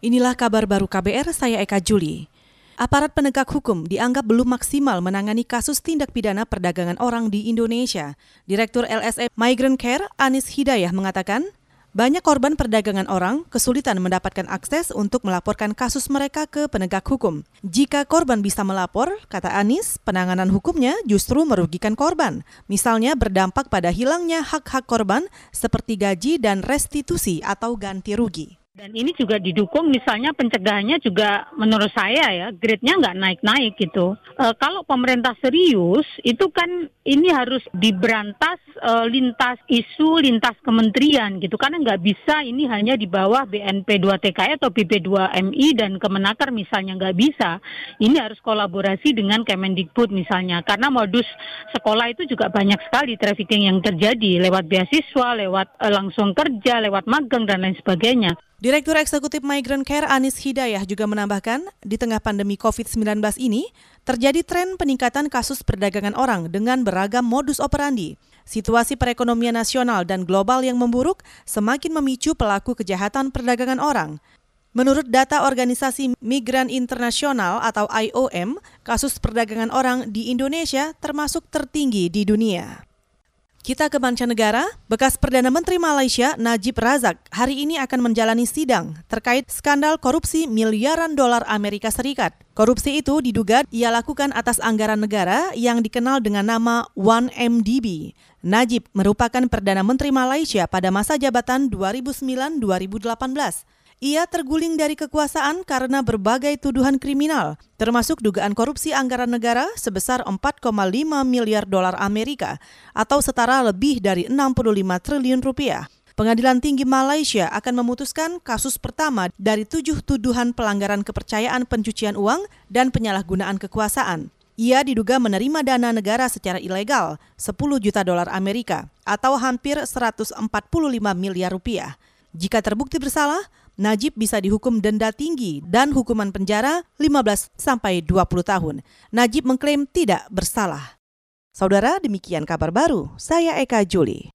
Inilah kabar baru KBR, saya Eka Juli. Aparat penegak hukum dianggap belum maksimal menangani kasus tindak pidana perdagangan orang di Indonesia. Direktur LSM Migrant Care, Anis Hidayah, mengatakan, banyak korban perdagangan orang kesulitan mendapatkan akses untuk melaporkan kasus mereka ke penegak hukum. Jika korban bisa melapor, kata Anis, penanganan hukumnya justru merugikan korban. Misalnya berdampak pada hilangnya hak-hak korban seperti gaji dan restitusi atau ganti rugi. Dan ini juga didukung misalnya pencegahannya juga menurut saya ya grade-nya nggak naik-naik gitu. E, kalau pemerintah serius itu kan ini harus diberantas e, lintas isu lintas kementerian gitu karena nggak bisa ini hanya di bawah BNP 2 TKI atau BP 2 MI dan Kemenaker misalnya nggak bisa. Ini harus kolaborasi dengan Kemendikbud misalnya karena modus sekolah itu juga banyak sekali trafficking yang terjadi lewat beasiswa, lewat e, langsung kerja, lewat magang dan lain sebagainya. Direktur Eksekutif Migrant Care Anis Hidayah juga menambahkan, di tengah pandemi COVID-19 ini, terjadi tren peningkatan kasus perdagangan orang dengan beragam modus operandi. Situasi perekonomian nasional dan global yang memburuk semakin memicu pelaku kejahatan perdagangan orang. Menurut data Organisasi Migran Internasional atau IOM, kasus perdagangan orang di Indonesia termasuk tertinggi di dunia. Kita ke mancanegara, bekas Perdana Menteri Malaysia Najib Razak hari ini akan menjalani sidang terkait skandal korupsi miliaran dolar Amerika Serikat. Korupsi itu diduga ia lakukan atas anggaran negara yang dikenal dengan nama 1MDB. Najib merupakan Perdana Menteri Malaysia pada masa jabatan 2009-2018. Ia terguling dari kekuasaan karena berbagai tuduhan kriminal, termasuk dugaan korupsi anggaran negara sebesar 4,5 miliar dolar Amerika atau setara lebih dari 65 triliun rupiah. Pengadilan Tinggi Malaysia akan memutuskan kasus pertama dari tujuh tuduhan pelanggaran kepercayaan pencucian uang dan penyalahgunaan kekuasaan. Ia diduga menerima dana negara secara ilegal, 10 juta dolar Amerika, atau hampir 145 miliar rupiah. Jika terbukti bersalah, Najib bisa dihukum denda tinggi dan hukuman penjara 15 sampai 20 tahun. Najib mengklaim tidak bersalah. Saudara, demikian kabar baru. Saya Eka Juli.